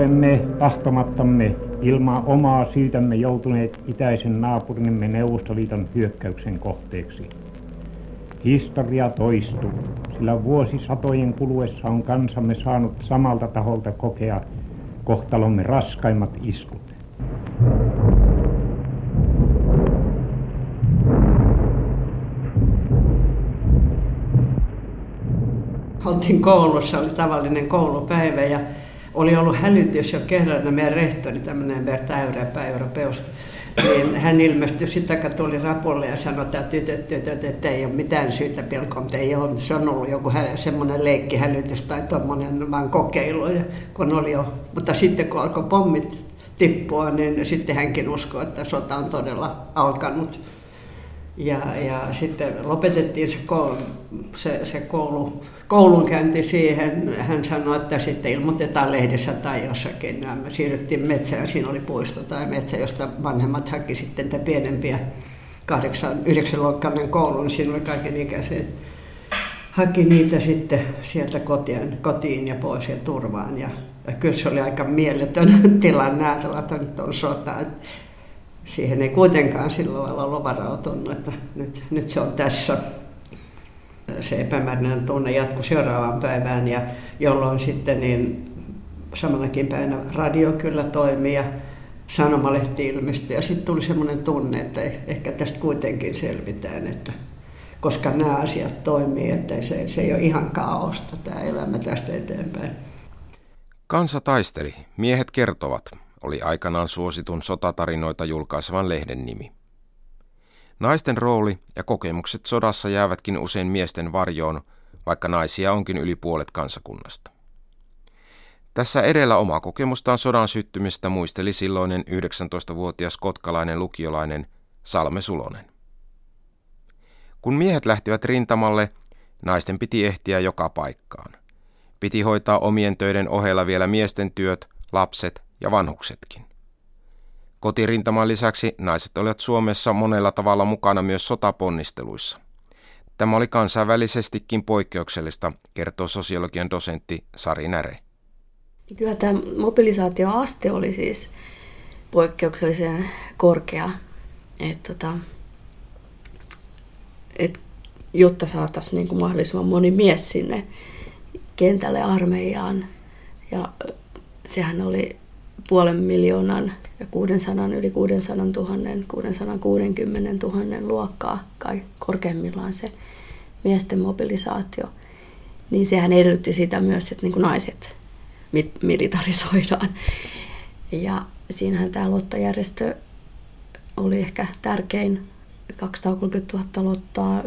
olemme tahtomattamme ilman omaa syytämme joutuneet itäisen naapurimme Neuvostoliiton hyökkäyksen kohteeksi. Historia toistuu, sillä vuosisatojen kuluessa on kansamme saanut samalta taholta kokea kohtalomme raskaimmat iskut. Oltiin koulussa, oli tavallinen koulupäivä ja oli ollut hälytys jo kerran, meidän rehtori, tämmöinen Berta Äyräpä, europeus, niin hän ilmestyi sitten, kun tuli rapulle ja sanoi, että tytöt, tytöt, että ei ole mitään syytä pilkoon, ei ole. Se on ollut joku semmoinen leikkihälytys tai tuommoinen vaan kokeilu, ja kun oli jo. Mutta sitten kun alkoi pommit tippua, niin sitten hänkin uskoi, että sota on todella alkanut. Ja, ja sitten lopetettiin se, koulu, se, se koulu, koulunkäynti siihen. Hän sanoi, että sitten ilmoitetaan lehdessä tai jossakin. Ja me siirryttiin metsään, siinä oli puisto tai metsä, josta vanhemmat haki sitten niitä pienempiä kahdeksan, yhdeksän luokkainen koulu, niin siinä oli kaiken ikäisiä. Haki niitä sitten sieltä kotiin, kotiin ja pois ja turvaan. Ja, ja kyllä se oli aika mieletön tilanne ajatella, että nyt on sota siihen ei kuitenkaan sillä lailla ollut varautunut, että nyt, nyt se on tässä. Se epämääräinen tunne jatkui seuraavaan päivään, ja jolloin sitten niin samanakin päivänä radio kyllä toimii ja sanomalehti ilmestyi. Ja sitten tuli semmoinen tunne, että ehkä tästä kuitenkin selvitään, että koska nämä asiat toimii, että se, se ei ole ihan kaaosta tämä elämä tästä eteenpäin. Kansa taisteli, miehet kertovat, oli aikanaan suositun sotatarinoita julkaisevan lehden nimi. Naisten rooli ja kokemukset sodassa jäävätkin usein miesten varjoon, vaikka naisia onkin yli puolet kansakunnasta. Tässä edellä oma kokemustaan sodan syttymistä muisteli silloinen 19-vuotias kotkalainen lukiolainen Salme Sulonen. Kun miehet lähtivät rintamalle, naisten piti ehtiä joka paikkaan. Piti hoitaa omien töiden ohella vielä miesten työt, lapset ja vanhuksetkin. Kotirintaman lisäksi naiset olivat Suomessa monella tavalla mukana myös sotaponnisteluissa. Tämä oli kansainvälisestikin poikkeuksellista, kertoo sosiologian dosentti Sari Näre. Kyllä tämä mobilisaatioaste oli siis poikkeuksellisen korkea, et tota, et, jotta saataisiin niin kuin mahdollisimman moni mies sinne kentälle armeijaan. Ja sehän oli puolen miljoonan ja 600, yli 600 000, 660 000 luokkaa kai korkeimmillaan se miesten mobilisaatio. Niin sehän edellytti sitä myös, että niin kuin naiset militarisoidaan. Ja siinähän tämä lottajärjestö oli ehkä tärkein, 230 000 lottaa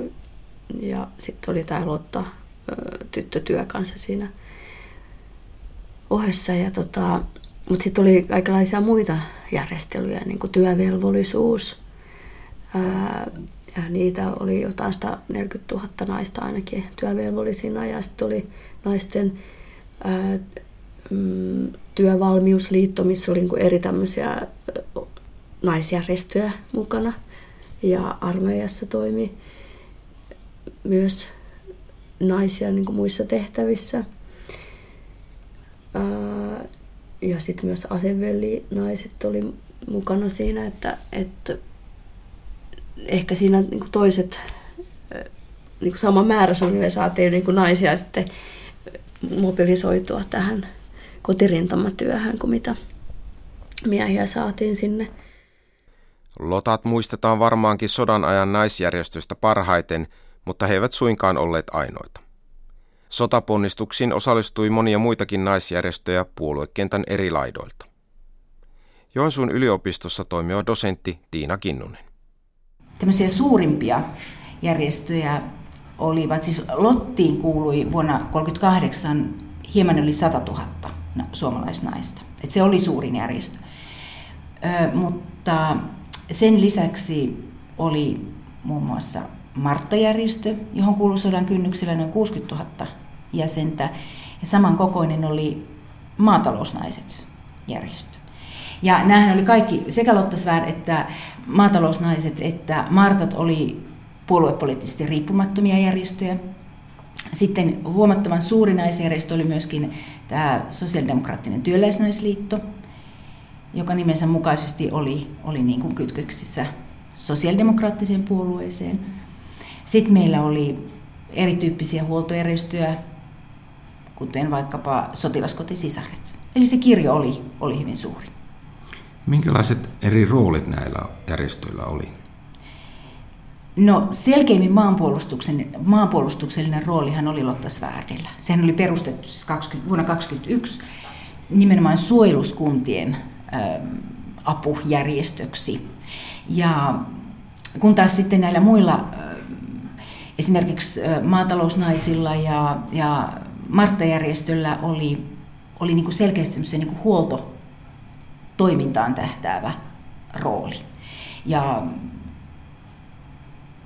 ja sitten oli tämä lotta tyttötyö kanssa siinä ohessa. Ja tota, mutta sitten oli kaikenlaisia muita järjestelyjä, niin kuin työvelvollisuus. Ää, ja niitä oli jotain 140 000 naista ainakin työvelvollisina. Ja sitten oli naisten ää, mm, työvalmiusliitto, missä oli niin eri tämmöisiä naisjärjestöjä mukana. Ja armeijassa toimi myös naisia niin kuin muissa tehtävissä. Ää, ja sitten myös naiset oli mukana siinä, että, että ehkä siinä niin toiset, niin sama määrä suunnilleen saatiin niin naisia sitten mobilisoitua tähän kotirintamatyöhön, kuin mitä miehiä saatiin sinne. Lotat muistetaan varmaankin sodan ajan naisjärjestöstä parhaiten, mutta he eivät suinkaan olleet ainoita. Sotaponnistuksiin osallistui monia muitakin naisjärjestöjä puoluekentän eri laidoilta. Joensuun yliopistossa toimiva dosentti Tiina Kinnunen. Tämmöisiä suurimpia järjestöjä olivat, siis Lottiin kuului vuonna 1938 hieman yli 100 000 suomalaisnaista. Et se oli suurin järjestö. Ö, mutta sen lisäksi oli muun muassa Martta-järjestö, johon kuului sodan kynnyksellä noin 60 000 jäsentä. Ja samankokoinen oli maatalousnaiset järjestö. Ja nämähän oli kaikki, sekä Lottasvär että maatalousnaiset että Martat oli puoluepoliittisesti riippumattomia järjestöjä. Sitten huomattavan suuri naisjärjestö oli myöskin tämä sosiaalidemokraattinen työläisnaisliitto, joka nimensä mukaisesti oli, oli niin kuin kytköksissä sosiaalidemokraattiseen puolueeseen. Sitten meillä oli erityyppisiä huoltojärjestöjä, kuten vaikkapa sotilaskotisisaret. Eli se kirjo oli, oli hyvin suuri. Minkälaiset eri roolit näillä järjestöillä oli? No selkeimmin maanpuolustuksen, maanpuolustuksellinen roolihan oli Lotta Svärdillä. Sehän oli perustettu 20, siis vuonna 2021 nimenomaan suojeluskuntien ä, apujärjestöksi. Ja kun taas sitten näillä muilla, esimerkiksi maatalousnaisilla ja, ja Martta-järjestöllä oli, oli niin kuin selkeästi niin kuin huoltotoimintaan tähtäävä rooli. Ja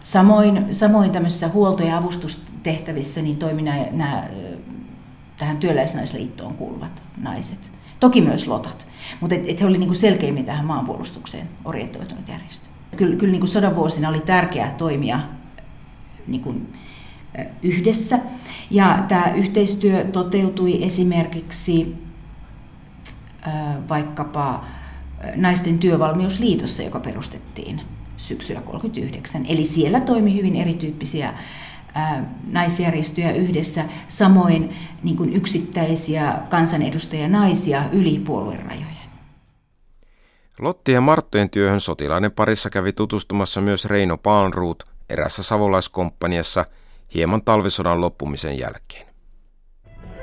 Samoin, samoin tämmöisissä huolto- ja avustustehtävissä niin toimi nämä, nämä tähän työläisnaisliittoon kuuluvat naiset. Toki myös lotat, mutta et, et he olivat niinku selkeimmin tähän maanpuolustukseen orientoitunut järjestö. Kyllä, kyllä niinku sodan vuosina oli tärkeää toimia niinku, yhdessä. Ja tämä yhteistyö toteutui esimerkiksi vaikkapa naisten työvalmiusliitossa, joka perustettiin syksyllä 1939. Eli siellä toimi hyvin erityyppisiä naisjärjestöjä yhdessä, samoin niin kuin yksittäisiä kansanedustajia naisia yli puoluerajojen. Lotti ja Marttojen työhön sotilaiden parissa kävi tutustumassa myös Reino Palnruut erässä savolaiskomppaniassa hieman talvisodan loppumisen jälkeen.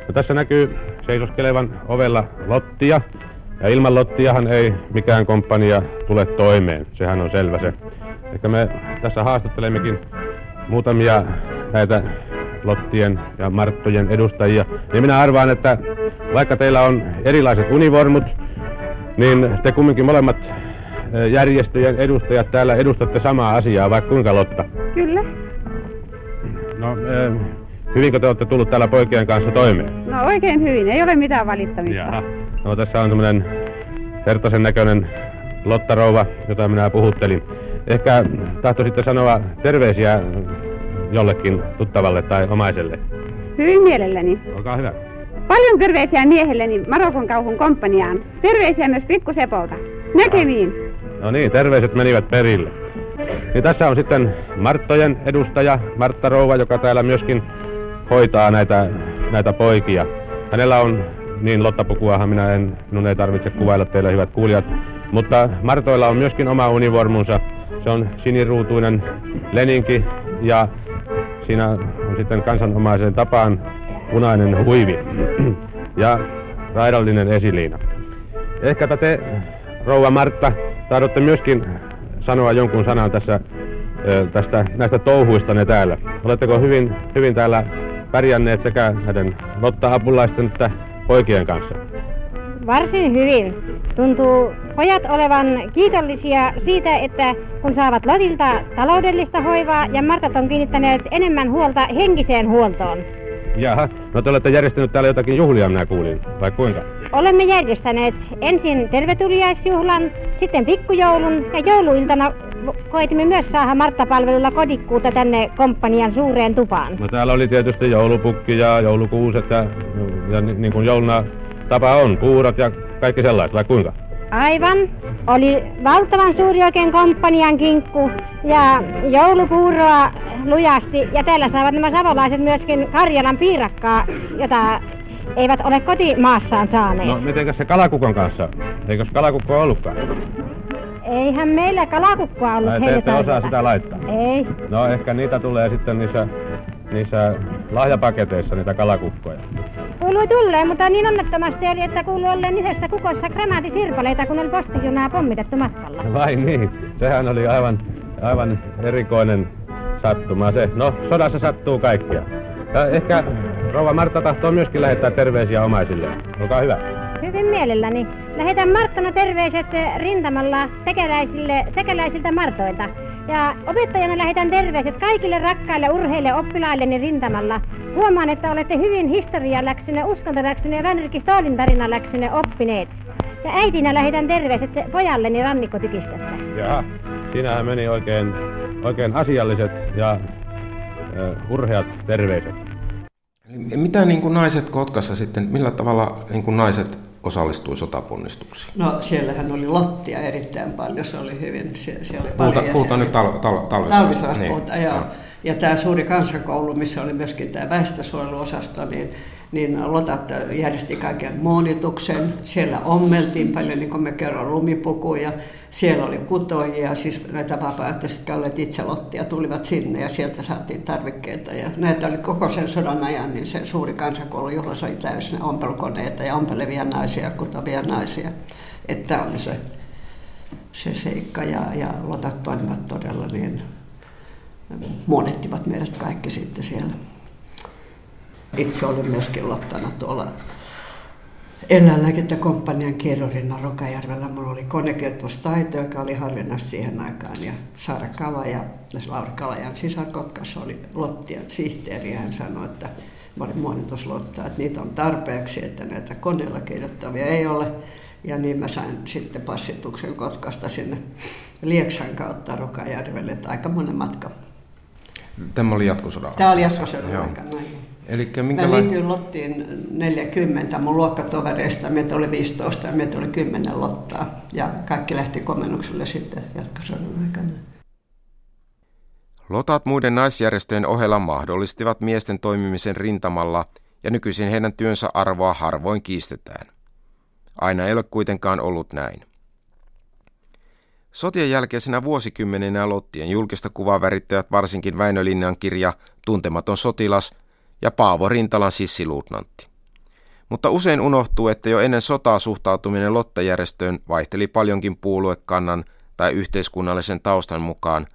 No, tässä näkyy seisoskelevan ovella Lottia, ja ilman Lottiahan ei mikään komppania tule toimeen, sehän on selvä se. Ehkä me tässä haastattelemmekin muutamia näitä Lottien ja Marttojen edustajia. Ja minä arvaan, että vaikka teillä on erilaiset univormut, niin te kumminkin molemmat järjestöjen edustajat täällä edustatte samaa asiaa, vaikka kuinka Lotta? Kyllä. No, hyvinkö te olette tullut täällä poikien kanssa toimeen? No oikein hyvin, ei ole mitään valittamista. Jaha. No tässä on semmoinen Hertosen näköinen Lottarouva, jota minä puhuttelin. Ehkä tahtoisitte sanoa terveisiä jollekin tuttavalle tai omaiselle. Hyvin mielelläni. Olkaa hyvä. Paljon terveisiä miehelleni Marokon kauhun komppaniaan. Terveisiä myös pikkusepolta. Näkemiin. No niin, terveiset menivät perille. Niin tässä on sitten Marttojen edustaja, Martta Rouva, joka täällä myöskin hoitaa näitä, näitä poikia. Hänellä on niin Lottapukuahan minä en, minun ei tarvitse kuvailla teille hyvät kuulijat. Mutta Martoilla on myöskin oma univormunsa. Se on siniruutuinen leninki ja siinä on sitten kansanomaiseen tapaan punainen huivi ja raidallinen esiliina. Ehkä te, rouva Martta, tahdotte myöskin sanoa jonkun sanan tässä, tästä, näistä touhuistanne täällä. Oletteko hyvin, hyvin täällä pärjänneet sekä näiden Lotta-apulaisten että poikien kanssa? Varsin hyvin. Tuntuu pojat olevan kiitollisia siitä, että kun saavat Lotilta taloudellista hoivaa ja Martat on kiinnittäneet enemmän huolta henkiseen huoltoon. Jaha, no te olette järjestänyt täällä jotakin juhlia, minä kuulin, vai kuinka? Olemme järjestäneet ensin tervetuliaisjuhlan, sitten pikkujoulun ja jouluiltana koitimme myös saada Martta-palvelulla kodikkuuta tänne komppanian suureen tupaan. No täällä oli tietysti joulupukki ja joulukuuset ja, ja ni, niin kuin jouluna tapa on, puurot ja kaikki sellaiset, vai kuinka? Aivan. Oli valtavan suuri oikein komppanian kinkku ja joulupuuroa lujasti. Ja täällä saavat nämä savolaiset myöskin Karjalan piirakkaa, jota eivät ole kotimaassaan saaneet. No mitenkäs se kalakukon kanssa? Eikös kalakukko ollutkaan? Eihän meillä kalakukkoa ollut Ai, te ette osaa sitä laittaa? Ei. No ehkä niitä tulee sitten niissä, niissä lahjapaketeissa, niitä kalakukkoja. Kuului tulleen, mutta niin onnettomasti eli, että kuului olleen yhdessä kukossa granaatisirpaleita, kun oli postijunaa pommitettu matkalla. Vai niin? Sehän oli aivan, aivan erikoinen sattuma se. No, sodassa sattuu kaikkia. Ja ehkä rouva Martta tahtoo myöskin lähettää terveisiä omaisille. Olkaa hyvä. Hyvin mielelläni. Lähetän Marttana terveiset rintamalla sekeläisille, sekeläisiltä Martoilta. Ja opettajana lähetän terveiset kaikille rakkaille urheille oppilailleni rintamalla. Huomaan, että olette hyvin historialäksyne, uskontoläksyne ja Vänrikki Stoolin tarinaläksyne oppineet. Ja äitinä lähetän terveiset pojalleni rannikkotykistöstä. Jaha, siinähän meni oikein, oikein asialliset ja uh, urheat terveiset. Eli mitä niin kuin naiset Kotkassa sitten, millä tavalla niin kuin naiset osallistui sotaponnistuksiin? No siellähän oli lottia erittäin paljon, se oli hyvin, siellä oli Puhuta, paljon. puhutaan nyt tal, tal, talvisodasta. Talvisodasta niin, puhutaan, joo. joo. Ja tämä suuri kansakoulu, missä oli myöskin tämä väestösuojeluosasto, niin niin Lotat järjesti kaiken monituksen. Siellä ommeltiin paljon, niin kuin me kerron, lumipukuja. Siellä oli kutoijia, siis näitä vapaaehtoiset, jotka olivat itse lottia, tulivat sinne ja sieltä saatiin tarvikkeita. Ja näitä oli koko sen sodan ajan, niin se suuri kansakoulu, jolla oli täysin ompelukoneita ja ompelevia naisia, kutovia naisia. Että oli se, se seikka ja, ja lotat toimivat todella niin, monettivat meidät kaikki sitten siellä. Itse olin myöskin lottana tuolla eläinlääkintäkomppanian kirjorinna Rokajärvellä. Minulla oli konekirjoitustaito, joka oli harvinaista siihen aikaan. Ja Saara Kala ja Laura Kalajan sisar Kotkassa oli Lottien sihteeri. Ja hän sanoi, että mä olin monituslotta, että niitä on tarpeeksi, että näitä koneella kirjoittavia ei ole. Ja niin mä sain sitten passituksen Kotkasta sinne Lieksan kautta Rokajärvelle, että aika monen matka. Tämä oli jatkosodan Tämä oli jatkosodan aikana. Eli minkälainen... Mä liityin Lottiin 40, mun luokkatovereista, meitä oli 15 ja meitä oli 10 Lottaa. Ja kaikki lähti komennukselle sitten jatkosodan aikana. Lotat muiden naisjärjestöjen ohella mahdollistivat miesten toimimisen rintamalla ja nykyisin heidän työnsä arvoa harvoin kiistetään. Aina ei ole kuitenkaan ollut näin. Sotien jälkeisenä vuosikymmeninä Lottien julkista kuvaa värittävät varsinkin Väinö Linnan kirja Tuntematon sotilas – ja Paavo Rintalan sissiluutnantti. Mutta usein unohtuu, että jo ennen sotaa suhtautuminen Lotta-järjestöön vaihteli paljonkin puoluekannan tai yhteiskunnallisen taustan mukaan,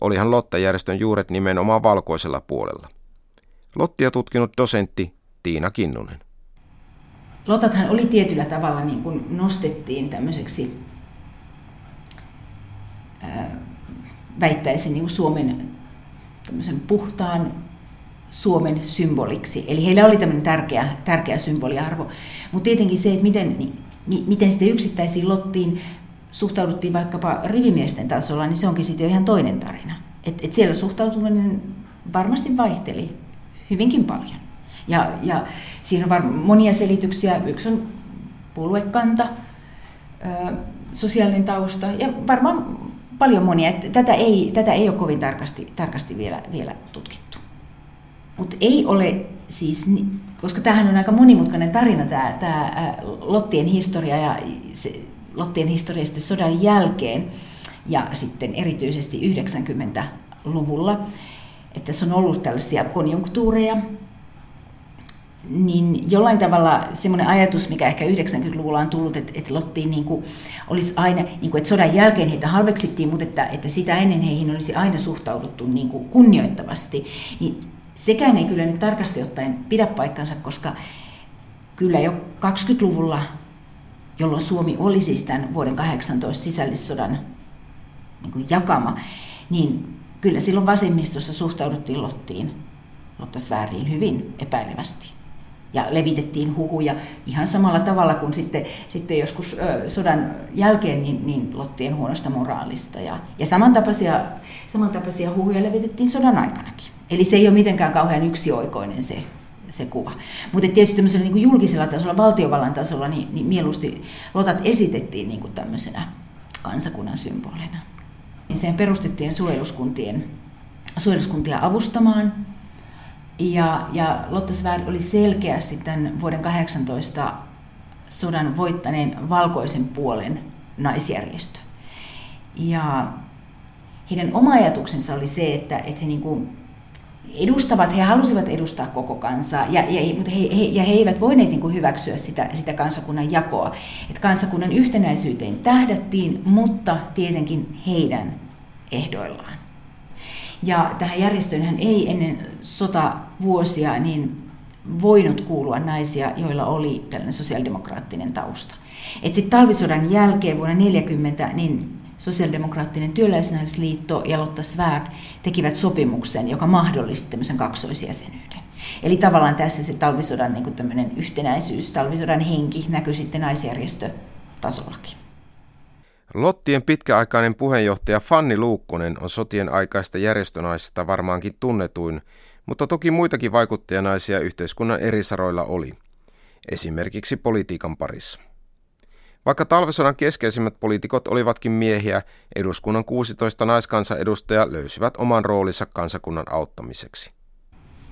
olihan Lotta-järjestön juuret nimenomaan valkoisella puolella. Lottia tutkinut dosentti Tiina Kinnunen. Lotathan oli tietyllä tavalla niin kuin nostettiin tämmöiseksi, väittäisin niin kuin Suomen tämmöisen puhtaan Suomen symboliksi. Eli heillä oli tämmöinen tärkeä, tärkeä symboliarvo. Mutta tietenkin se, että miten, niin, miten sitten yksittäisiin lottiin suhtauduttiin vaikkapa rivimiesten tasolla, niin se onkin sitten jo ihan toinen tarina. Et, et siellä suhtautuminen varmasti vaihteli hyvinkin paljon. Ja, ja siinä on var- monia selityksiä. Yksi on puoluekanta, ö, sosiaalinen tausta ja varmaan paljon monia. Et tätä, ei, tätä ei ole kovin tarkasti, tarkasti vielä, vielä tutkittu. Mutta ei ole siis, koska tämähän on aika monimutkainen tarina tämä, tämä Lottien historia ja se, Lottien historia sitten sodan jälkeen ja sitten erityisesti 90-luvulla, että se on ollut tällaisia konjunktuureja, niin jollain tavalla semmoinen ajatus, mikä ehkä 90-luvulla on tullut, että, että Lottiin niin kuin olisi aina, niin kuin, että sodan jälkeen heitä halveksittiin, mutta että, että sitä ennen heihin olisi aina suhtauduttu niin kuin kunnioittavasti, niin sekään ei kyllä nyt tarkasti ottaen pidä paikkansa, koska kyllä jo 20-luvulla, jolloin Suomi oli siis tämän vuoden 18 sisällissodan niin kuin jakama, niin kyllä silloin vasemmistossa suhtauduttiin Lottiin, Lottasvääriin hyvin epäilevästi. Ja levitettiin huhuja ihan samalla tavalla kuin sitten, sitten joskus ö, sodan jälkeen niin, niin Lottien huonosta moraalista. Ja, ja samantapaisia, samantapaisia huhuja levitettiin sodan aikanakin. Eli se ei ole mitenkään kauhean yksioikoinen se, se kuva. Mutta tietysti tämmöisellä niin julkisella tasolla, valtiovallan tasolla, niin, niin mieluusti lotat esitettiin niin kuin tämmöisenä kansakunnan symbolina. Niin sen perustettiin suojeluskuntien, suojeluskuntia avustamaan. Ja, ja Lotta Svärd oli selkeästi tämän vuoden 18 sodan voittaneen valkoisen puolen naisjärjestö. Ja heidän oma ajatuksensa oli se, että, että he niin kuin edustavat, he halusivat edustaa koko kansaa, ja, ja, mutta he, he, ja he eivät voineet niin kuin hyväksyä sitä, sitä kansakunnan jakoa. Että kansakunnan yhtenäisyyteen tähdättiin, mutta tietenkin heidän ehdoillaan. Ja tähän järjestöön ei ennen sotavuosia niin voinut kuulua naisia, joilla oli tällainen sosiaalidemokraattinen tausta. Sitten talvisodan jälkeen vuonna 1940 niin sosiaalidemokraattinen työläisnaisliitto ja Lotta Svärd tekivät sopimuksen, joka mahdollisti tämmöisen kaksoisjäsenyyden. Eli tavallaan tässä se talvisodan niin kuin yhtenäisyys, talvisodan henki näkyy sitten naisjärjestötasollakin. Lottien pitkäaikainen puheenjohtaja Fanni Luukkonen on sotien aikaista järjestönaisista varmaankin tunnetuin, Mutta toki muitakin vaikuttajanaisia yhteiskunnan eri saroilla oli, esimerkiksi politiikan parissa. Vaikka talvisodan keskeisimmät poliitikot olivatkin miehiä, eduskunnan 16 naiskansanedustajaa löysivät oman roolinsa kansakunnan auttamiseksi.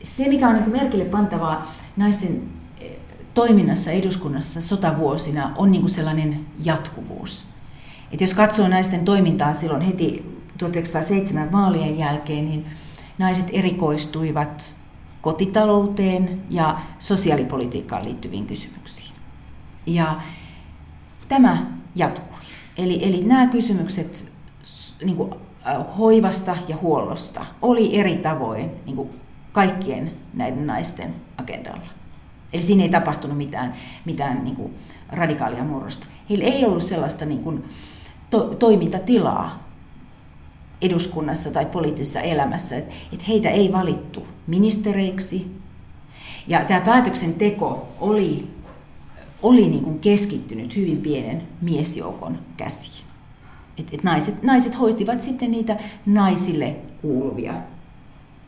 Se, mikä on niin merkille pantavaa naisten eh, toiminnassa eduskunnassa sotavuosina, on niin sellainen jatkuvuus. Et jos katsoo naisten toimintaa silloin heti 1907 vaalien jälkeen, niin naiset erikoistuivat kotitalouteen ja sosiaalipolitiikkaan liittyviin kysymyksiin. Ja tämä jatkui. Eli, eli nämä kysymykset niin kuin, hoivasta ja huollosta oli eri tavoin niin kuin kaikkien näiden naisten agendalla. Eli siinä ei tapahtunut mitään, mitään niin kuin radikaalia murrosta. Heillä ei ollut sellaista niin kuin, to, toimintatilaa eduskunnassa tai poliittisessa elämässä, että, että heitä ei valittu ministereiksi. Ja tämä päätöksenteko oli oli niin kuin keskittynyt hyvin pienen miesjoukon käsiin. Et, et naiset, naiset hoitivat sitten niitä naisille kuuluvia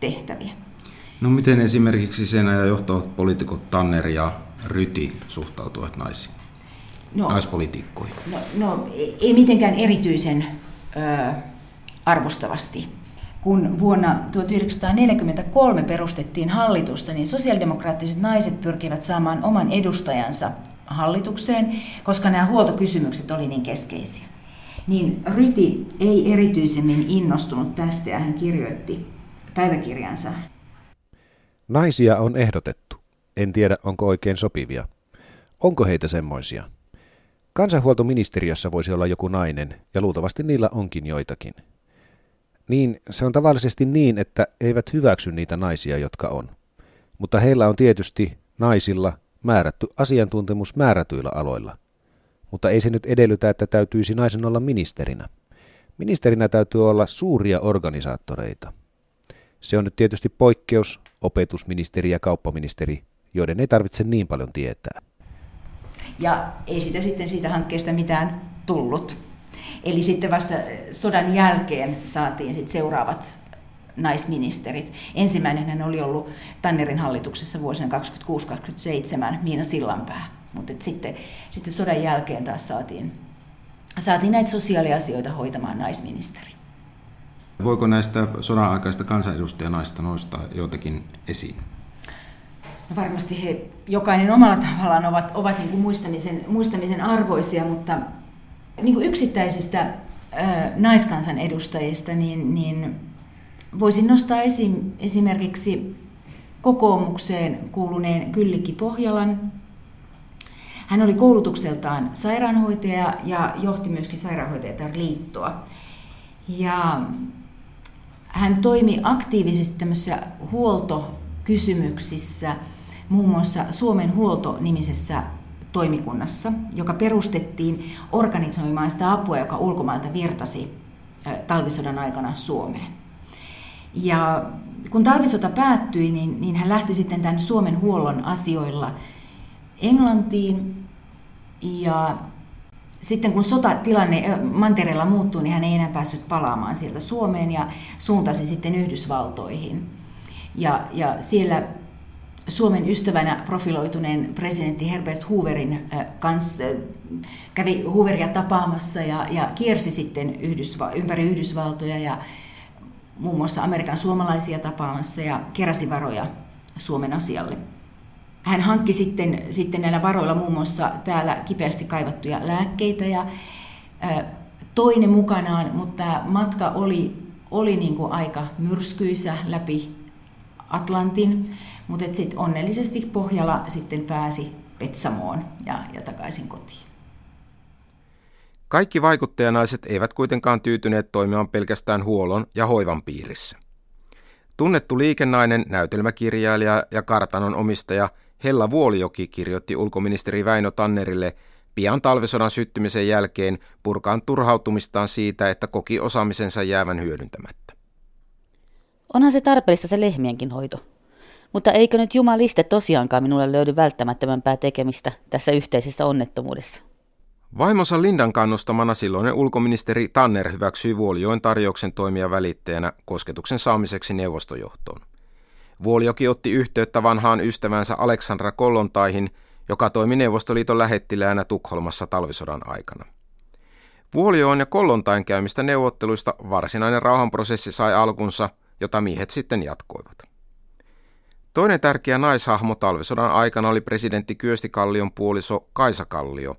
tehtäviä. No miten esimerkiksi sen ajan johtavat poliitikot Tanner ja Ryti suhtautuvat naisiin? No, naispolitiikkoihin? No, no ei mitenkään erityisen ö, arvostavasti. Kun vuonna 1943 perustettiin hallitusta, niin sosiaalidemokraattiset naiset pyrkivät saamaan oman edustajansa hallitukseen, koska nämä huoltokysymykset oli niin keskeisiä. Niin Ryti ei erityisemmin innostunut tästä ja hän kirjoitti päiväkirjansa. Naisia on ehdotettu. En tiedä, onko oikein sopivia. Onko heitä semmoisia? Kansanhuoltoministeriössä voisi olla joku nainen, ja luultavasti niillä onkin joitakin. Niin, se on tavallisesti niin, että eivät hyväksy niitä naisia, jotka on. Mutta heillä on tietysti naisilla määrätty asiantuntemus määrätyillä aloilla. Mutta ei se nyt edellytä, että täytyisi naisen olla ministerinä. Ministerinä täytyy olla suuria organisaattoreita. Se on nyt tietysti poikkeus, opetusministeri ja kauppaministeri, joiden ei tarvitse niin paljon tietää. Ja ei sitä sitten siitä hankkeesta mitään tullut. Eli sitten vasta sodan jälkeen saatiin sitten seuraavat naisministerit. Ensimmäinen hän oli ollut Tannerin hallituksessa vuosina 26-27 Miina Sillanpää, mutta sitten, sitten sodan jälkeen taas saatiin, saatiin näitä sosiaaliasioita hoitamaan naisministeri. Voiko näistä sodan aikaista kansanedustajanaista nostaa joitakin esiin? No varmasti he jokainen omalla tavallaan ovat, ovat niin kuin muistamisen, muistamisen arvoisia, mutta niin kuin yksittäisistä äh, naiskansanedustajista, niin, niin Voisin nostaa esim, esimerkiksi kokoomukseen kuuluneen Kyllikki Pohjalan. Hän oli koulutukseltaan sairaanhoitaja ja johti myöskin sairaanhoitajatar liittoa. Ja hän toimi aktiivisesti tämmöisissä huoltokysymyksissä, muun muassa Suomen huolto-nimisessä toimikunnassa, joka perustettiin organisoimaan sitä apua, joka ulkomailta virtasi talvisodan aikana Suomeen. Ja kun talvisota päättyi, niin, niin hän lähti sitten tämän Suomen huollon asioilla Englantiin. Ja sitten kun sotatilanne mantereella muuttui, niin hän ei enää päässyt palaamaan sieltä Suomeen ja suuntasi sitten Yhdysvaltoihin. Ja, ja siellä Suomen ystävänä profiloituneen presidentti Herbert Hooverin kanssa kävi Hooveria tapaamassa ja, ja kiersi sitten Yhdysva- ympäri Yhdysvaltoja ja muun muassa Amerikan suomalaisia tapaamassa ja keräsi varoja Suomen asialle. Hän hankki sitten, sitten näillä varoilla muun muassa täällä kipeästi kaivattuja lääkkeitä ja toinen mukanaan, mutta matka oli, oli niin kuin aika myrskyisä läpi Atlantin, mutta sitten onnellisesti Pohjala sitten pääsi Petsamoon ja, ja takaisin kotiin. Kaikki vaikuttajanaiset eivät kuitenkaan tyytyneet toimimaan pelkästään huollon ja hoivan piirissä. Tunnettu liikennainen, näytelmäkirjailija ja kartanon omistaja Hella Vuolijoki kirjoitti ulkoministeri Väinö Tannerille pian talvisodan syttymisen jälkeen purkaan turhautumistaan siitä, että koki osaamisensa jäävän hyödyntämättä. Onhan se tarpeellista se lehmienkin hoito. Mutta eikö nyt jumaliste tosiaankaan minulle löydy välttämättömämpää tekemistä tässä yhteisessä onnettomuudessa? Vaimonsa Lindan kannustamana silloinen ulkoministeri Tanner hyväksyi Vuolijoen tarjouksen toimia välittäjänä kosketuksen saamiseksi neuvostojohtoon. Vuolioki otti yhteyttä vanhaan ystävänsä Aleksandra Kollontaihin, joka toimi Neuvostoliiton lähettiläänä Tukholmassa talvisodan aikana. Vuolioon ja Kollontain käymistä neuvotteluista varsinainen rauhanprosessi sai alkunsa, jota miehet sitten jatkoivat. Toinen tärkeä naishahmo talvisodan aikana oli presidentti Kyösti Kallion puoliso Kaisa Kallio,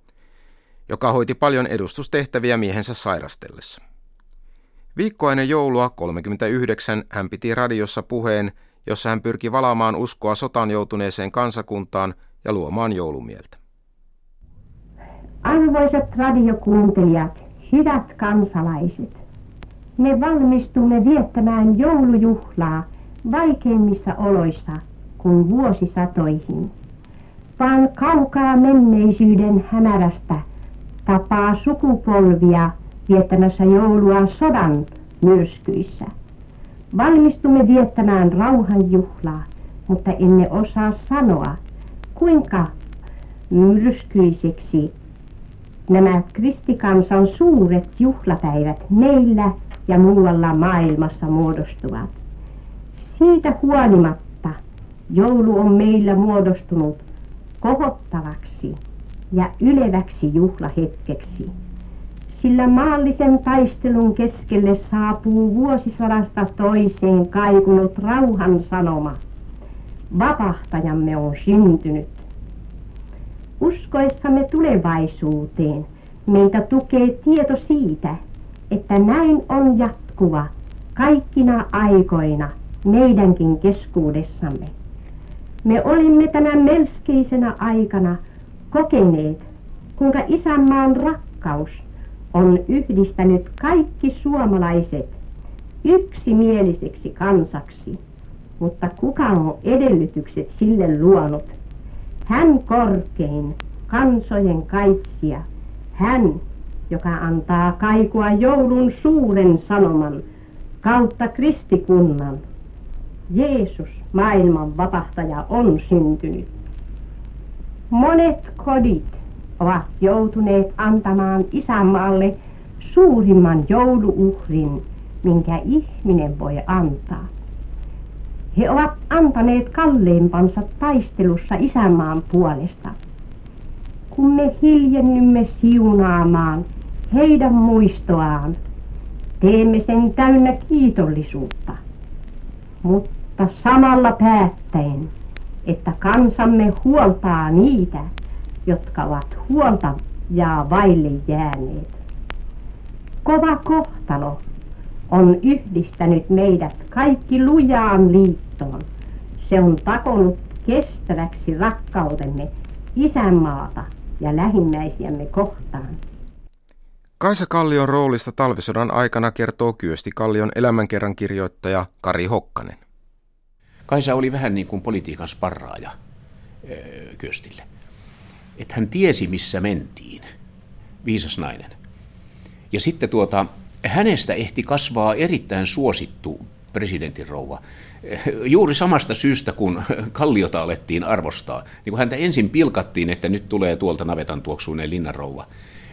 joka hoiti paljon edustustehtäviä miehensä sairastellessa. Viikkoa ennen joulua 39 hän piti radiossa puheen, jossa hän pyrki valaamaan uskoa sotaan joutuneeseen kansakuntaan ja luomaan joulumieltä. Arvoisat radiokuuntelijat, hyvät kansalaiset, me valmistumme viettämään joulujuhlaa vaikeimmissa oloissa kuin vuosisatoihin, vaan kaukaa menneisyyden hämärästä tapaa sukupolvia viettämässä joulua sodan myrskyissä. Valmistumme viettämään rauhanjuhlaa, mutta emme osaa sanoa, kuinka myrskyiseksi nämä kristikansan suuret juhlapäivät meillä ja muualla maailmassa muodostuvat. Siitä huolimatta joulu on meillä muodostunut kohottavaksi ja yleväksi juhlahetkeksi. Sillä maallisen taistelun keskelle saapuu vuosisadasta toiseen kaikunut rauhan sanoma. Vapahtajamme on syntynyt. Uskoessamme tulevaisuuteen meitä tukee tieto siitä, että näin on jatkuva kaikkina aikoina meidänkin keskuudessamme. Me olimme tänä melskeisenä aikana kokeneet, kuinka isänmaan rakkaus on yhdistänyt kaikki suomalaiset yksimieliseksi kansaksi, mutta kuka on edellytykset sille luonut? Hän korkein, kansojen kaitsija, hän, joka antaa kaikua joulun suuren sanoman kautta kristikunnan. Jeesus, maailman vapahtaja, on syntynyt. Monet kodit ovat joutuneet antamaan isänmaalle suurimman jouluuhrin, minkä ihminen voi antaa. He ovat antaneet kalleimpansa taistelussa isänmaan puolesta. Kun me hiljennymme siunaamaan heidän muistoaan, teemme sen täynnä kiitollisuutta, mutta samalla päättäen, että kansamme huoltaa niitä, jotka ovat huolta ja vaille jääneet. Kova kohtalo on yhdistänyt meidät kaikki lujaan liittoon. Se on takonut kestäväksi rakkautemme isänmaata ja lähimmäisiämme kohtaan. Kaisa Kallion roolista talvisodan aikana kertoo Kyösti Kallion elämänkerran kirjoittaja Kari Hokkanen. Kaisa oli vähän niin kuin politiikan sparraaja Kyöstille. Että hän tiesi, missä mentiin. Viisas nainen. Ja sitten tuota, hänestä ehti kasvaa erittäin suosittu presidentin rouva. Juuri samasta syystä, kun Kalliota alettiin arvostaa, niin kun häntä ensin pilkattiin, että nyt tulee tuolta navetan tuoksuinen linnanrouva,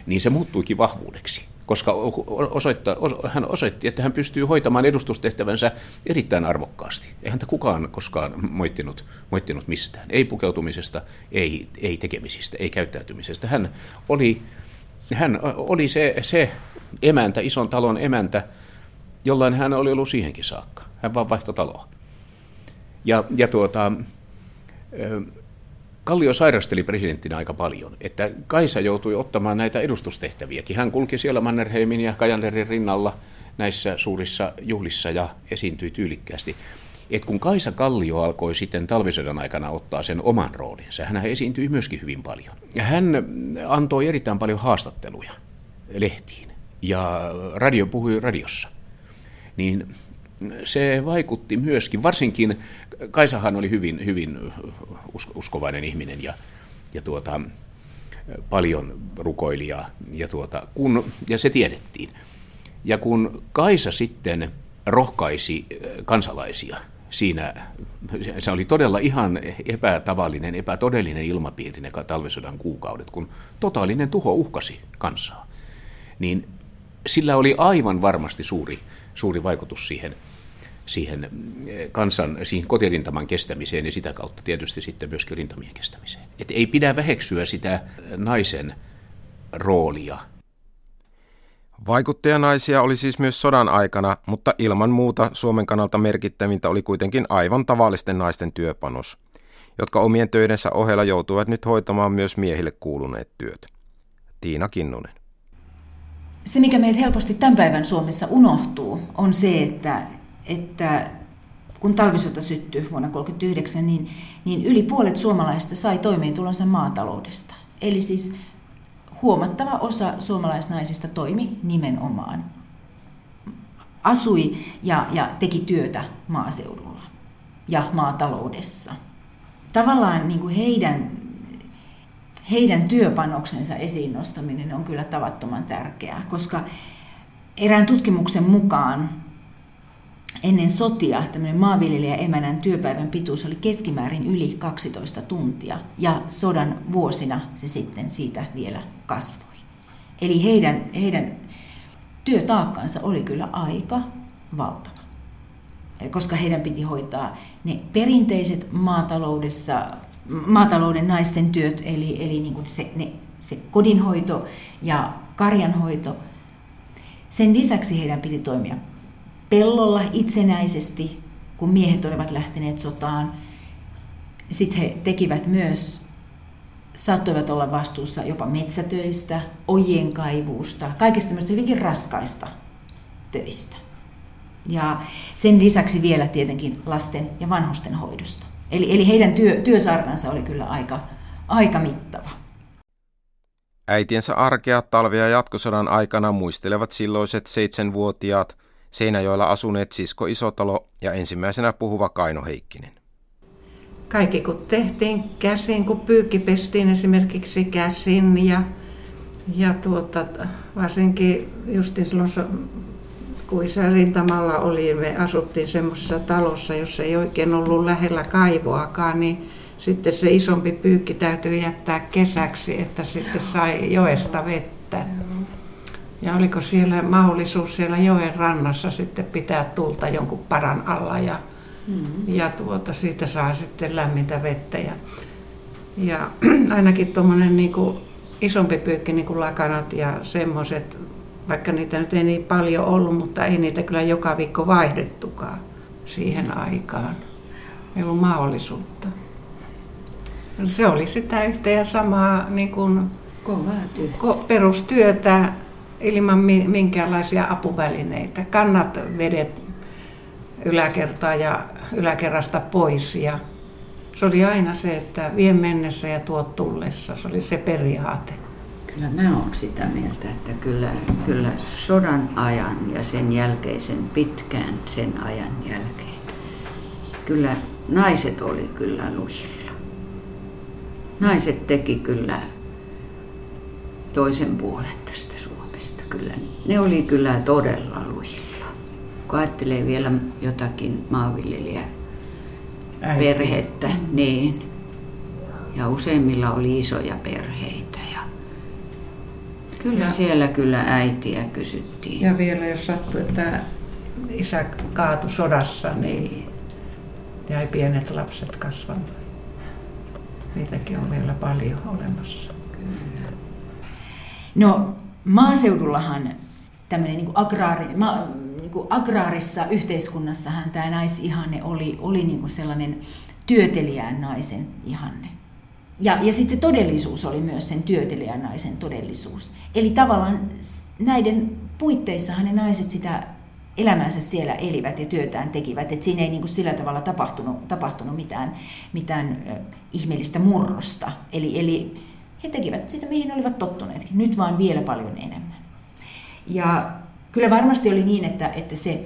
niin se muuttuikin vahvuudeksi, koska osoitta, hän osoitti, että hän pystyy hoitamaan edustustehtävänsä erittäin arvokkaasti. Ei häntä kukaan koskaan moittinut, moittinut mistään. Ei pukeutumisesta, ei, ei tekemisistä, ei käyttäytymisestä. Hän oli, hän oli se, se emäntä, ison talon emäntä, jollain hän oli ollut siihenkin saakka. Hän vaan vaihtoi taloa. Ja, ja tuota, Kallio sairasteli presidenttinä aika paljon, että Kaisa joutui ottamaan näitä edustustehtäviäkin. Hän kulki siellä Mannerheimin ja Kajanderin rinnalla näissä suurissa juhlissa ja esiintyi tyylikkäästi. Et kun Kaisa Kallio alkoi sitten talvisodan aikana ottaa sen oman roolinsa, hän esiintyi myöskin hyvin paljon. Ja hän antoi erittäin paljon haastatteluja lehtiin ja radio puhui radiossa. Niin se vaikutti myöskin, varsinkin Kaisahan oli hyvin, hyvin uskovainen ihminen ja, ja tuota, paljon rukoilija ja, tuota, kun, ja se tiedettiin. Ja kun Kaisa sitten rohkaisi kansalaisia siinä, se oli todella ihan epätavallinen, epätodellinen ilmapiiri ne talvisodan kuukaudet, kun totaalinen tuho uhkasi kansaa, niin sillä oli aivan varmasti suuri, suuri vaikutus siihen siihen kansan, siihen kotirintaman kestämiseen ja sitä kautta tietysti sitten myöskin rintamien kestämiseen. Et ei pidä väheksyä sitä naisen roolia. Vaikuttajanaisia oli siis myös sodan aikana, mutta ilman muuta Suomen kannalta merkittävintä oli kuitenkin aivan tavallisten naisten työpanos, jotka omien töidensä ohella joutuivat nyt hoitamaan myös miehille kuuluneet työt. Tiina Kinnunen. Se, mikä meiltä helposti tämän päivän Suomessa unohtuu, on se, että, että kun talvisota syttyi vuonna 1939, niin, niin yli puolet suomalaisista sai toimeentulonsa maataloudesta. Eli siis huomattava osa suomalaisnaisista toimi nimenomaan. Asui ja, ja teki työtä maaseudulla ja maataloudessa. Tavallaan niin kuin heidän, heidän työpanoksensa esiin nostaminen on kyllä tavattoman tärkeää, koska erään tutkimuksen mukaan ennen sotia tämmöinen maanviljelijä emänän työpäivän pituus oli keskimäärin yli 12 tuntia ja sodan vuosina se sitten siitä vielä kasvoi. Eli heidän, heidän työtaakkansa oli kyllä aika valtava, koska heidän piti hoitaa ne perinteiset maataloudessa, maatalouden naisten työt, eli, eli niin kuin se, ne, se kodinhoito ja karjanhoito. Sen lisäksi heidän piti toimia pellolla itsenäisesti, kun miehet olivat lähteneet sotaan. Sitten he tekivät myös, saattoivat olla vastuussa jopa metsätöistä, ojien kaivuusta, kaikista tämmöistä hyvinkin raskaista töistä. Ja sen lisäksi vielä tietenkin lasten ja vanhusten hoidosta. Eli, eli heidän työ, työsarkansa oli kyllä aika, aika mittava. Äitiensä arkea talvia jatkosodan aikana muistelevat silloiset seitsemänvuotiaat Seinäjoella asuneet Sisko Isotalo ja ensimmäisenä puhuva Kaino Heikkinen. Kaikki kun tehtiin käsin, kun pyykki pestiin esimerkiksi käsin ja, ja tuota, varsinkin justin silloin kun isä rintamalla oli, me asuttiin semmoisessa talossa, jossa ei oikein ollut lähellä kaivoakaan, niin sitten se isompi pyykki täytyy jättää kesäksi, että sitten sai joesta vettä. Ja oliko siellä mahdollisuus siellä joen rannassa sitten pitää tulta jonkun paran alla ja, mm-hmm. ja tuota, siitä saa sitten lämmintä vettä. Ja, ja ainakin tuommoinen niin isompi pyykki, niin kuin lakanat ja semmoiset, vaikka niitä nyt ei niin paljon ollut, mutta ei niitä kyllä joka viikko vaihdettukaan siihen aikaan. Ei ollut mahdollisuutta. Se oli sitä yhtä ja samaa niin kuin, Kovaa työtä. perustyötä ilman minkäänlaisia apuvälineitä. Kannat vedet yläkertaa ja yläkerrasta pois ja se oli aina se, että vie mennessä ja tuo tullessa. Se oli se periaate. Kyllä mä oon sitä mieltä, että kyllä, kyllä sodan ajan ja sen jälkeisen pitkään sen ajan jälkeen, kyllä naiset oli kyllä lujilla. Naiset teki kyllä toisen puolen tästä. Kyllä, ne oli kyllä todella lujilla. Kun ajattelee vielä jotakin maanviljelijä perhettä, mm. niin. Ja useimmilla oli isoja perheitä. Ja kyllä ja, siellä kyllä äitiä kysyttiin. Ja vielä jos sattui, että isä kaatui sodassa, niin jäi pienet lapset kasvamaan. Niitäkin on vielä paljon olemassa. No maaseudullahan tämmöinen niin agraari, ma, niin agraarissa yhteiskunnassahan tämä naisihanne oli, oli niin sellainen työtelijän naisen ihanne. Ja, ja sitten se todellisuus oli myös sen työtelijän naisen todellisuus. Eli tavallaan näiden puitteissahan ne naiset sitä elämänsä siellä elivät ja työtään tekivät. Et siinä ei niin kuin sillä tavalla tapahtunut, tapahtunut mitään, mitään ihmeellistä murrosta. Eli, eli he tekivät sitä, mihin olivat tottuneetkin. Nyt vaan vielä paljon enemmän. Ja kyllä varmasti oli niin, että, että se,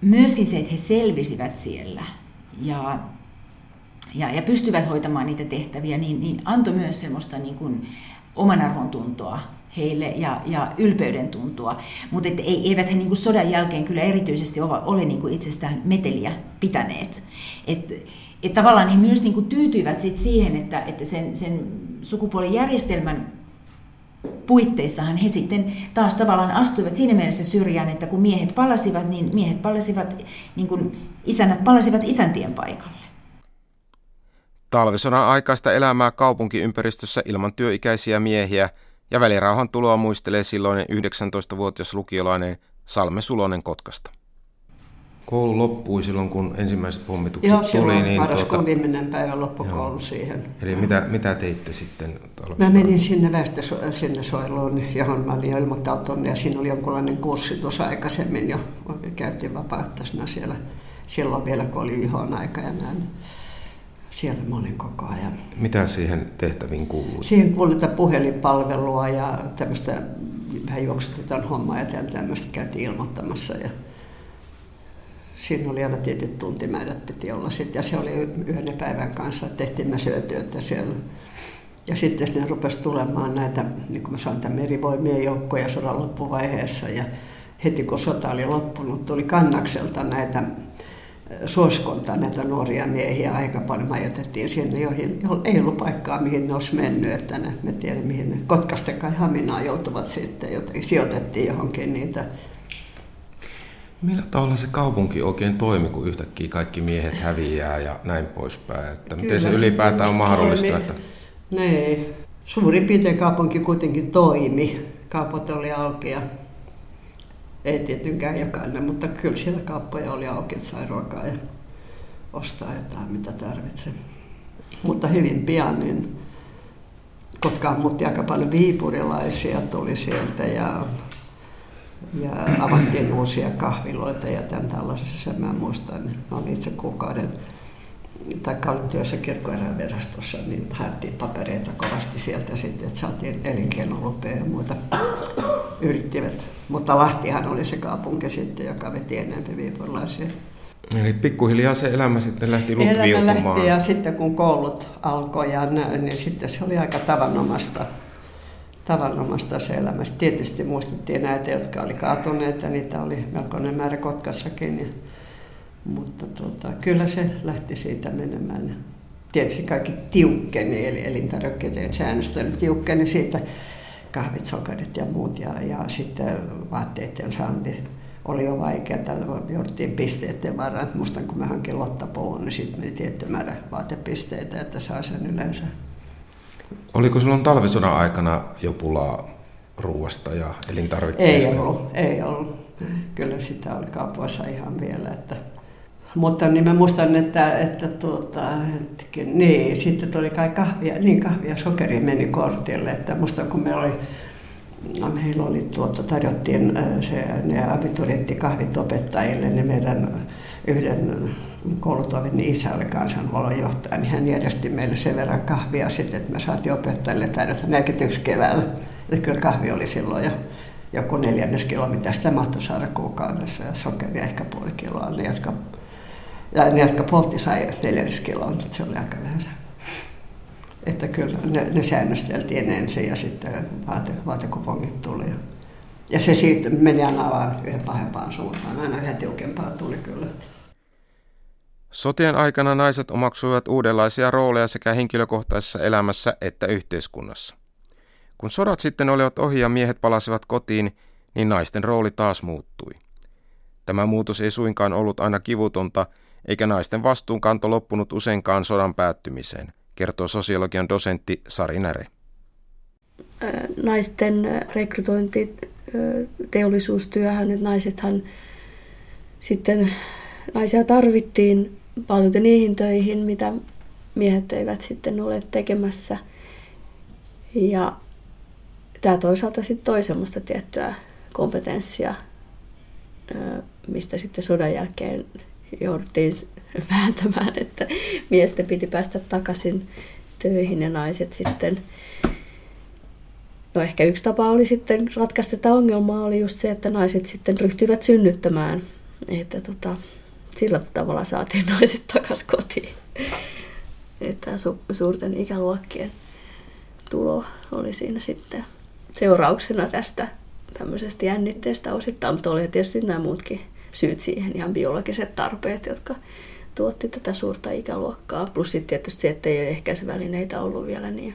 myöskin se, että he selvisivät siellä ja, ja, ja pystyvät hoitamaan niitä tehtäviä, niin, niin antoi myös semmoista niin kuin oman arvon tuntoa heille ja, ja ylpeyden tuntua. Mutta ei, eivät he niin kuin sodan jälkeen kyllä erityisesti ole, ole niin kuin itsestään meteliä pitäneet. Et, et tavallaan he myös niin kuin tyytyivät sit siihen, että, että sen, sen sukupuolijärjestelmän puitteissahan he sitten taas tavallaan astuivat siinä mielessä syrjään, että kun miehet palasivat, niin miehet palasivat, niin kuin isännät palasivat isäntien paikalle. Talvisodan aikaista elämää kaupunkiympäristössä ilman työikäisiä miehiä ja välirauhan tuloa muistelee silloinen 19-vuotias lukiolainen Salme Sulonen Kotkasta. Koulu loppui silloin, kun ensimmäiset pommitukset Joo, tuli. Niin tuota, viimeinen päivä loppukoulu siihen. Eli mitä, mitä teitte sitten? Mä menin sinne väestö, sinne suojeluun, johon mä olin ilmoittautunut ja siinä oli jonkunlainen kurssi tuossa aikaisemmin jo. Käytiin vapaaehtoisena siellä silloin vielä, kun oli ihon aika ja näin. Siellä mä olin koko ajan. Mitä siihen tehtäviin kuului? Siihen kuului puhelinpalvelua ja tämmöistä vähän juoksutetaan hommaa ja tämmöistä käytiin ilmoittamassa. Ja siinä oli aina tietyt tuntimäärät piti olla sitten, ja se oli yhden päivän kanssa, että tehtiin mä syötyötä siellä. Ja sitten ne rupesi tulemaan näitä, niin kuin mä sanoin, merivoimien joukkoja sodan loppuvaiheessa, ja heti kun sota oli loppunut, tuli kannakselta näitä suoskonta näitä nuoria miehiä aika paljon majoitettiin sinne, joihin ei ollut paikkaa, mihin ne olisi mennyt, että ne, me tiedän, mihin ne Kotkasta kai Haminaan joutuvat sitten, jotenkin sijoitettiin johonkin niitä Millä tavalla se kaupunki oikein toimi, kun yhtäkkiä kaikki miehet häviää ja näin poispäin? Että miten se ylipäätään on mahdollista? Että... Nee. Suurin piirtein kaupunki kuitenkin toimi. Kaupat oli auki ja ei tietenkään jokainen, mutta kyllä siellä kauppoja oli auki, että sai ruokaa ja ostaa jotain, mitä tarvitsee. Mutta hyvin pian niin Kotkaan muutti aika paljon viipurilaisia tuli sieltä ja ja avattiin uusia kahviloita ja tämän tällaisessa. Sen mä muistan, mä olin itse kuukauden tai olin työssä kirkkoerävirastossa, niin haettiin papereita kovasti sieltä sitten, että saatiin elinkeinolupia ja muuta yrittivät. Mutta Lahtihan oli se kaupunki sitten, joka veti enemmän viipurilaisia. Eli pikkuhiljaa se elämä sitten lähti lutviutumaan. Elämä lähti ja sitten kun koulut alkoi ja näin, niin sitten se oli aika tavanomasta tavanomasta se elämästä. Tietysti muistettiin näitä, jotka oli kaatuneet ja niitä oli melkoinen määrä Kotkassakin. Ja, mutta tuota, kyllä se lähti siitä menemään. Tietysti kaikki tiukkeni, eli elintarvikkeiden säännöstely tiukkeni siitä, kahvit, sokerit ja muut, ja, ja sitten vaatteiden saanti oli jo vaikeaa, jouduttiin pisteiden varaan. Muistan, kun mä hankin lottapuun, niin sitten meni tietty määrä vaatepisteitä, että saa sen yleensä Oliko silloin talvisodan aikana jo pulaa ruuasta ja elintarvikkeista? Ei ollut, ei ollut. Kyllä sitä oli kaupoissa ihan vielä. Että. Mutta niin mä muistan, että, että tuota, hetken, niin, sitten tuli kai kahvia, niin kahvia sokeri meni kortille. Että muistan, kun meillä oli meillä oli tuota, tarjottiin se, ne abiturienttikahvit opettajille, niin meidän yhden koulutovin isä oli kansanhuollon johtaja, niin hän järjesti meille sen verran kahvia sitten, että me saatiin opettajille tarjota 41 keväällä. Ja kyllä kahvi oli silloin jo joku neljännes kilo, mitä sitä mahtoi saada kuukaudessa, ja sokeria ehkä puoli kiloa. Ne, jotka, ja ne, jotka poltti, sai neljännes kiloa, mutta se oli aika vähän. Että kyllä ne, ne säännösteltiin ensin ja sitten vaate, vaatekupongit tuli. Ja se siitä meni aina vaan yhden pahempaan suuntaan, aina yhden tiukempaa tuli kyllä. Sotien aikana naiset omaksuivat uudenlaisia rooleja sekä henkilökohtaisessa elämässä että yhteiskunnassa. Kun sodat sitten olivat ohi ja miehet palasivat kotiin, niin naisten rooli taas muuttui. Tämä muutos ei suinkaan ollut aina kivutonta, eikä naisten vastuunkanto loppunut useinkaan sodan päättymiseen, kertoo sosiologian dosentti Sari Näre. Naisten rekrytointi teollisuustyöhön, että naisethan sitten, naisia tarvittiin paljon niihin töihin, mitä miehet eivät sitten ole tekemässä. Ja tämä toisaalta sitten toi semmoista tiettyä kompetenssia, mistä sitten sodan jälkeen jouduttiin vääntämään, että miesten piti päästä takaisin töihin ja naiset sitten No ehkä yksi tapa oli sitten ratkaista tätä ongelmaa oli just se, että naiset sitten ryhtyivät synnyttämään. Että tota, sillä tavalla saatiin naiset takaisin kotiin. Että su- suurten ikäluokkien tulo oli siinä sitten seurauksena tästä tämmöisestä jännitteestä osittain, mutta oli tietysti nämä muutkin syyt siihen, ihan biologiset tarpeet, jotka tuotti tätä suurta ikäluokkaa. Plus sitten tietysti, että ei ehkäisyvälineitä ollut vielä niin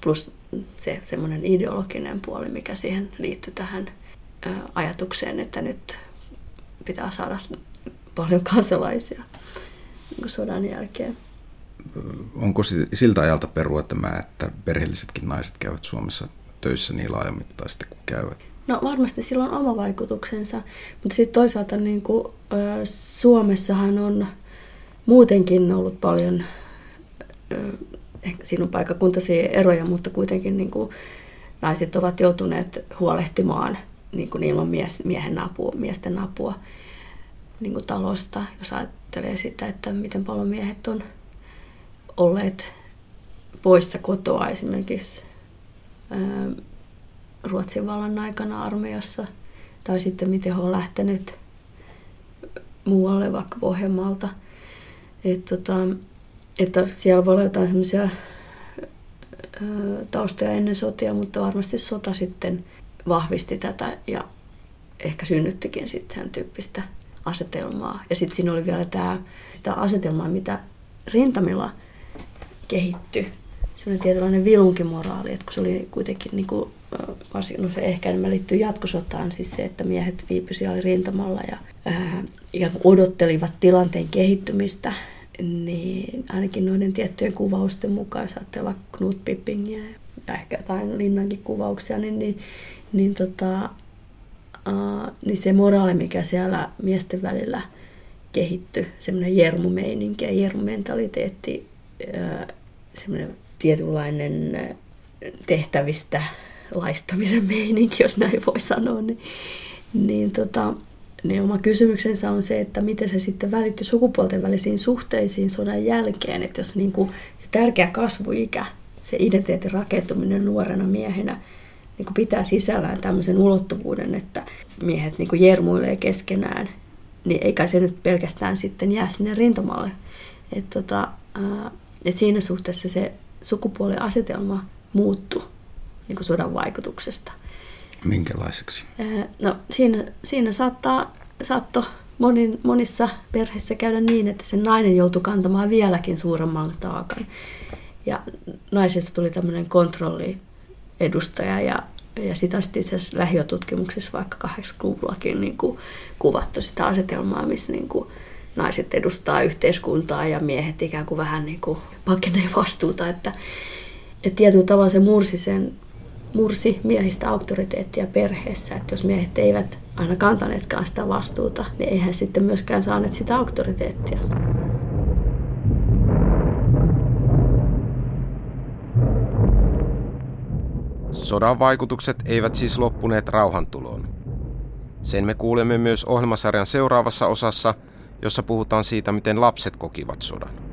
plus se semmoinen ideologinen puoli, mikä siihen liittyy tähän ajatukseen, että nyt pitää saada paljon kansalaisia niin sodan jälkeen. Onko siltä ajalta perua tämä, että perheellisetkin naiset käyvät Suomessa töissä niin laajamittaisesti kuin käyvät? No varmasti sillä on oma vaikutuksensa, mutta sitten toisaalta niin kuin, Suomessahan on muutenkin ollut paljon, siinä on paikkakuntaisia eroja, mutta kuitenkin niin kuin, naiset ovat joutuneet huolehtimaan niin kuin ilman mies, miehen apua, miesten apua niin kuin talosta, jos ajattelee sitä, että miten paljon miehet on olleet poissa kotoa esimerkiksi Ruotsin vallan aikana armeijassa, tai sitten miten he on lähteneet muualle vaikka Pohjanmaalta. Et tota, että siellä voi olla jotain semmoisia taustoja ennen sotia, mutta varmasti sota sitten vahvisti tätä ja ehkä synnyttikin sitten sen tyyppistä asetelmaa. Ja sitten siinä oli vielä tämä sitä asetelmaa, mitä rintamilla kehittyi. Sellainen tietynlainen vilunkimoraali, että kun se oli kuitenkin niin kuin, varsin, no se ehkä enemmän liittyy jatkosotaan, siis se, että miehet viipyivät rintamalla ja, ää, ja odottelivat tilanteen kehittymistä, niin ainakin noiden tiettyjen kuvausten mukaan, jos ajattelee vaikka Knut Pippingia ja ehkä jotain linnankin kuvauksia, niin, niin, niin tota, niin se moraali, mikä siellä miesten välillä kehittyi, semmoinen jermumeininki ja jermumentaliteetti, semmoinen tietynlainen tehtävistä laistamisen meininki, jos näin voi sanoa, niin, niin, tota, niin oma kysymyksensä on se, että miten se sitten välittyy sukupuolten välisiin suhteisiin sodan jälkeen, että jos niin kuin se tärkeä kasvuikä, se identiteetin rakentuminen nuorena miehenä, niin kuin pitää sisällään tämmöisen ulottuvuuden, että miehet niin kuin jermuilee keskenään, niin ei kai se nyt pelkästään sitten jää sinne rintamalle. Et tota, et siinä suhteessa se sukupuoliasetelma muuttuu niin kuin sodan vaikutuksesta. Minkälaiseksi? No siinä, siinä saattaa, saatto monin, monissa perheissä käydä niin, että se nainen joutuu kantamaan vieläkin suuremman taakan. Ja naisesta tuli tämmöinen kontrolli edustaja ja, ja sitä on sitten itse asiassa lähiötutkimuksissa vaikka 80-luvullakin niin kuin kuvattu sitä asetelmaa, missä niin kuin naiset edustaa yhteiskuntaa ja miehet ikään kuin vähän niin kuin pakenee vastuuta, että, että tietyllä tavalla se mursi sen mursi miehistä auktoriteettia perheessä, että jos miehet eivät aina kantaneetkaan sitä vastuuta, niin eihän sitten myöskään saaneet sitä auktoriteettia. Sodan vaikutukset eivät siis loppuneet rauhantuloon. Sen me kuulemme myös ohjelmasarjan seuraavassa osassa, jossa puhutaan siitä, miten lapset kokivat sodan.